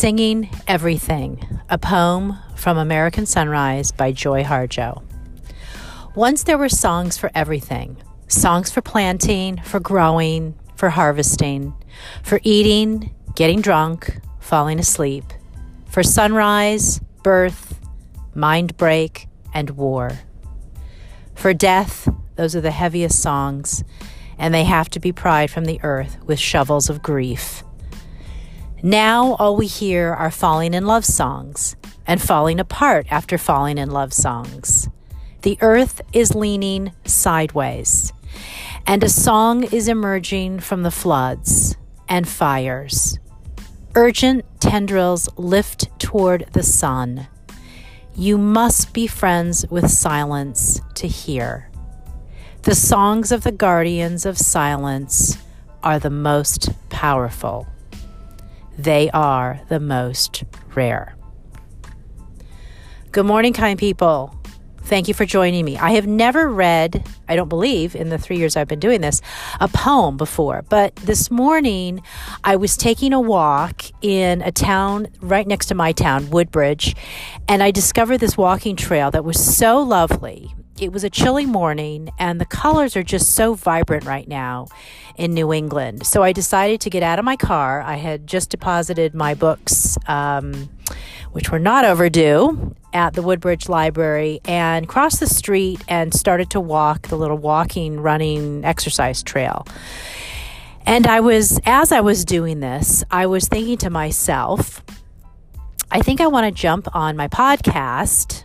Singing Everything, a poem from American Sunrise by Joy Harjo. Once there were songs for everything songs for planting, for growing, for harvesting, for eating, getting drunk, falling asleep, for sunrise, birth, mind break, and war. For death, those are the heaviest songs, and they have to be pried from the earth with shovels of grief. Now all we hear are falling in love songs and falling apart after falling in love songs. The earth is leaning sideways, and a song is emerging from the floods and fires. Urgent tendrils lift toward the sun. You must be friends with silence to hear. The songs of the guardians of silence are the most powerful they are the most rare. Good morning, kind people. Thank you for joining me. I have never read, I don't believe, in the three years I've been doing this, a poem before. But this morning, I was taking a walk in a town right next to my town, Woodbridge, and I discovered this walking trail that was so lovely it was a chilly morning and the colors are just so vibrant right now in New England. So I decided to get out of my car. I had just deposited my books, um, which were not overdue, at the Woodbridge Library and crossed the street and started to walk the little walking, running exercise trail. And I was, as I was doing this, I was thinking to myself, I think I want to jump on my podcast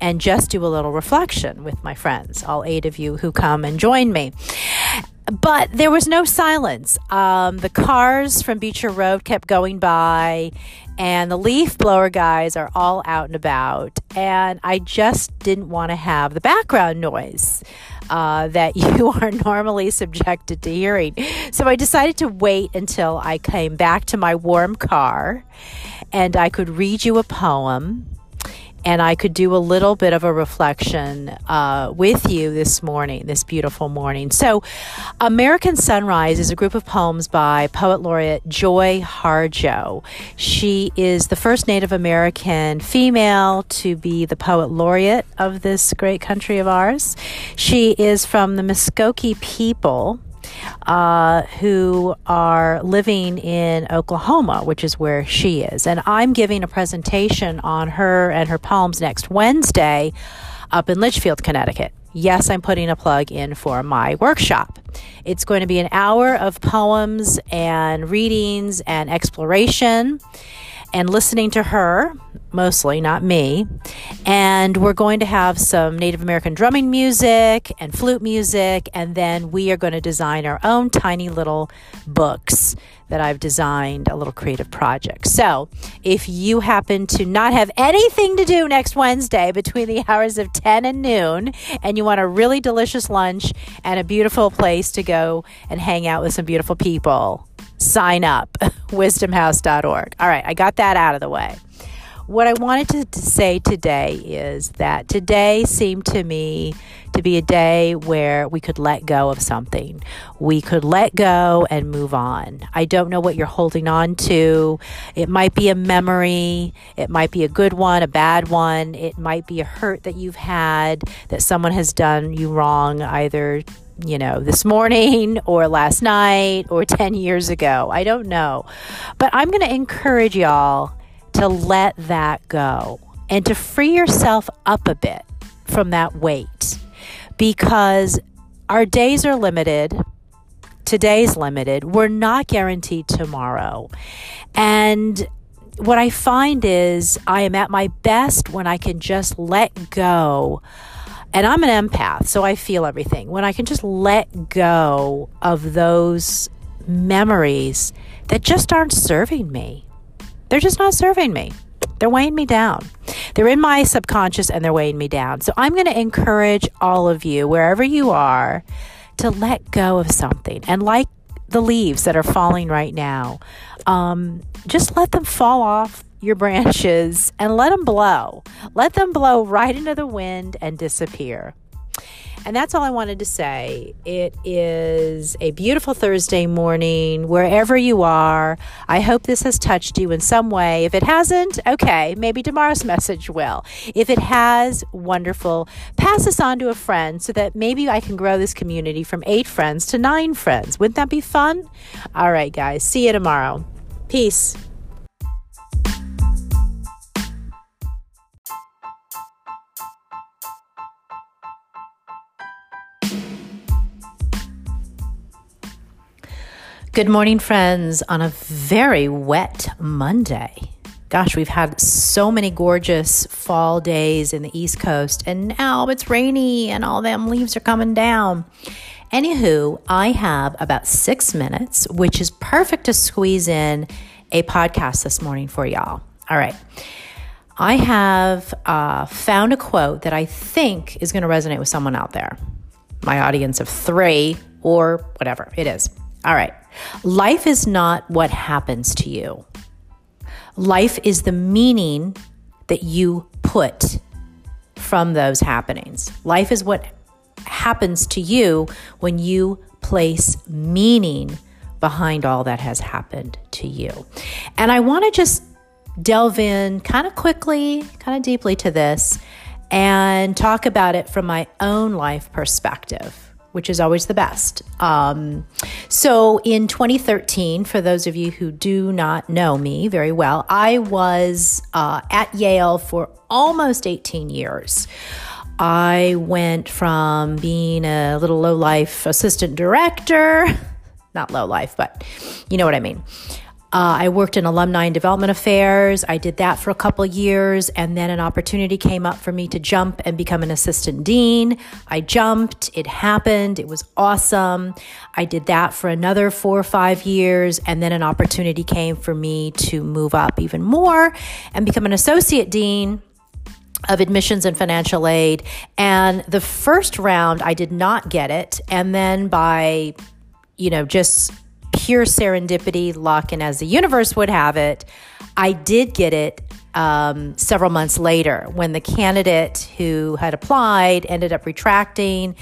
and just do a little reflection with my friends, all eight of you who come and join me. But there was no silence. Um, the cars from Beecher Road kept going by, and the leaf blower guys are all out and about. And I just didn't want to have the background noise. Uh, that you are normally subjected to hearing. So I decided to wait until I came back to my warm car and I could read you a poem and I could do a little bit of a reflection uh, with you this morning, this beautiful morning. So, American Sunrise is a group of poems by poet laureate Joy Harjo. She is the first Native American female to be the poet laureate of this great country of ours. She is from the Muskogee people uh, who are living in Oklahoma, which is where she is. And I'm giving a presentation on her and her poems next Wednesday up in Litchfield, Connecticut. Yes, I'm putting a plug in for my workshop. It's going to be an hour of poems and readings and exploration and listening to her, mostly, not me. And we're going to have some Native American drumming music and flute music, and then we are going to design our own tiny little books that I've designed, a little creative project. So, if you happen to not have anything to do next Wednesday between the hours of 10 and noon, and you want a really delicious lunch and a beautiful place to go and hang out with some beautiful people, sign up wisdomhouse.org. All right, I got that out of the way. What I wanted to, say today is that today seemed to me to be a day where we could let go of something. We could let go and move on. I don't know what you're holding on to. It might be a memory, it might be a good one, a bad one, it might be a hurt that you've had that someone has done you wrong, either you know, this morning or last night or 10 years ago. I don't know. But I'm going to encourage y'all to let that go and to free yourself up a bit from that weight because our days are limited. Today's limited. We're not guaranteed tomorrow. And what I find is I am at my best when I can just let go and I'm an empath, so I feel everything. When I can just let go of those memories that just aren't serving me, they're just not serving me. They're weighing me down. They're in my subconscious and they're weighing me down. So I'm going to encourage all of you, wherever you are, to let go of something. And like the leaves that are falling right now, um, just let them fall off your branches and let them blow. Let them blow right into the wind and disappear. And that's all I wanted to say. It is a beautiful Thursday morning, wherever you are. I hope this has touched you in some way. If it hasn't, okay, maybe tomorrow's message will. If it has, wonderful. Pass this on to a friend so that maybe I can grow this community from eight friends to nine friends. Wouldn't that be fun? All right, guys. See you tomorrow. Peace. Good morning, friends, on a very wet Monday. Gosh, we've had so many gorgeous fall days in the East Coast, and now it's rainy and all them leaves are coming down. Anywho, I have about six minutes, which is perfect to squeeze in a podcast this morning for y'all. All right. I have uh, found a quote that I think is going to resonate with someone out there, my audience of three or whatever it is. All right. Life is not what happens to you. Life is the meaning that you put from those happenings. Life is what happens to you when you place meaning behind all that has happened to you. And I want to just delve in kind of quickly, kind of deeply to this and talk about it from my own life perspective which is always the best. Um, so in 2013, for those of you who do not know me very well, I was uh, at Yale for almost 18 years. I went from being a little low life assistant director, not low life, but you know what I mean. Uh, I worked in alumni and development affairs. I did that for a couple years, and then an opportunity came up for me to jump and become an assistant dean. I jumped, it happened, it was awesome. I did that for another four or five years, and then an opportunity came for me to move up even more and become an associate dean of admissions and financial aid. And the first round, I did not get it. And then by, you know, just pure serendipity, luck, and as the universe would have it, I did get it um, several months later when the candidate who had applied ended up retracting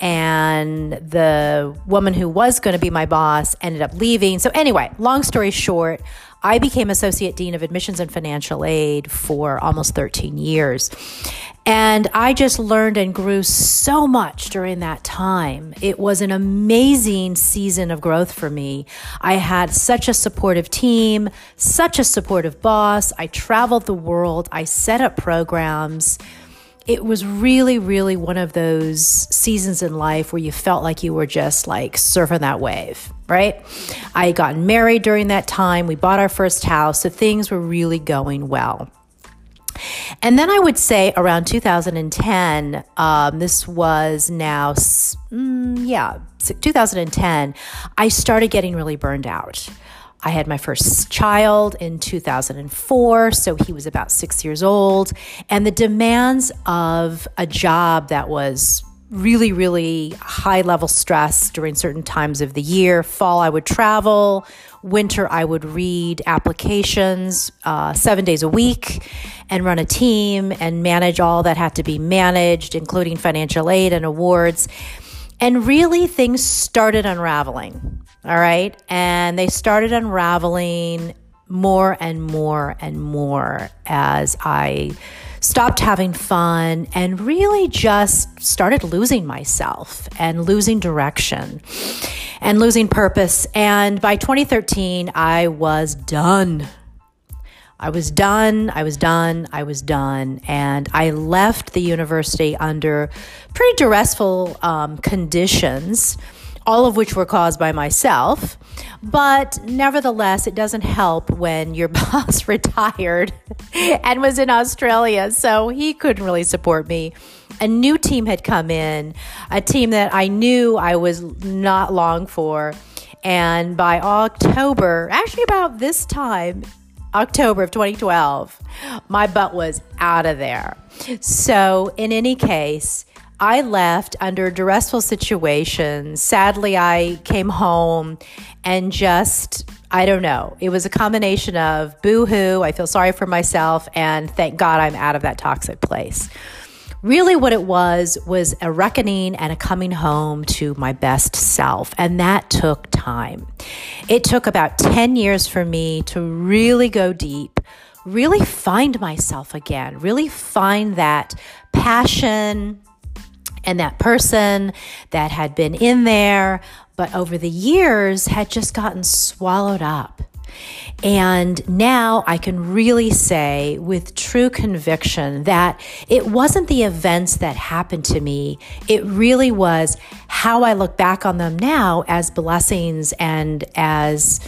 and the woman who was going to be my boss ended up leaving. So, anyway, long story short, I became Associate Dean of Admissions and Financial Aid for almost 13 years. And I just learned and grew so much during that time. It was an amazing season of growth for me. I had such a supportive team, such a supportive boss. I traveled the world, I set up programs. It was really, really one of those seasons in life where you felt like you were just like surfing that wave, right? I got married during that time. We bought our first house. So things were really going well. And then I would say around 2010, um, this was now, mm, yeah, 2010, I started getting really burned out. I had my first child in 2004, so he was about six years old. And the demands of a job that was really, really high level stress during certain times of the year. Fall, I would travel. Winter, I would read applications uh, seven days a week and run a team and manage all that had to be managed, including financial aid and awards. And really, things started unraveling. All right. And they started unraveling more and more and more as I stopped having fun and really just started losing myself and losing direction and losing purpose. And by 2013, I was done. I was done, I was done, I was done. And I left the university under pretty duressful um, conditions all of which were caused by myself. But nevertheless, it doesn't help when your boss retired and was in Australia, so he couldn't really support me. A new team had come in, a team that I knew I was not long for. And by October, actually about this time, October of 2012, my butt was out of there. So, in any case, I left under duressful situations. Sadly, I came home and just, I don't know, it was a combination of boo hoo, I feel sorry for myself, and thank God I'm out of that toxic place. really what it was was a reckoning and a coming home to my best self. And that took time. It took about 10 years for me to really go deep, really find myself again, really find that passion and that person that had been in there, but over the years had just gotten swallowed up. And now I can really say with true conviction that it wasn't the events that happened to me. It really was how I look back on them now as blessings and as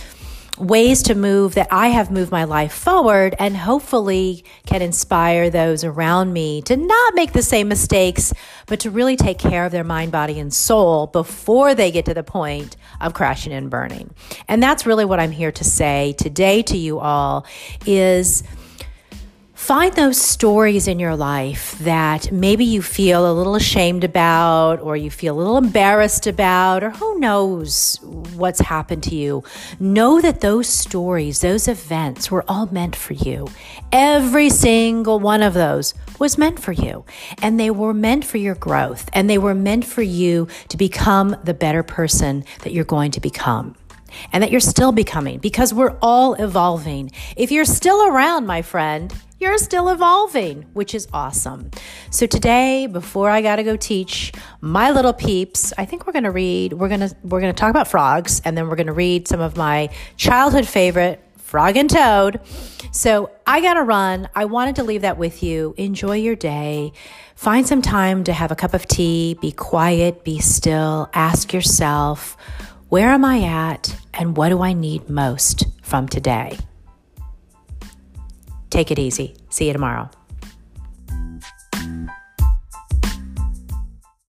ways to move that I have moved my life forward and hopefully can inspire those around me to not make the same mistakes, but to really take care of their mind, body, and soul before they get to the point of crashing and burning. And that's really what I'm here to say today to you all is Find those stories in your life that maybe you feel a little ashamed about, or you feel a little embarrassed about, or who knows what's happened to you. Know that those stories, those events were all meant for you. Every single one of those was meant for you. And they were meant for your growth, and they were meant for you to become the better person that you're going to become and that you're still becoming because we're all evolving. If you're still around, my friend, you're still evolving, which is awesome. So today, before I got to go teach my little peeps, I think we're going to read we're going to we're going to talk about frogs and then we're going to read some of my childhood favorite Frog and Toad. So I got to run. I wanted to leave that with you. Enjoy your day. Find some time to have a cup of tea, be quiet, be still, ask yourself, where am I at and what do I need most from today? Take it easy. See you tomorrow.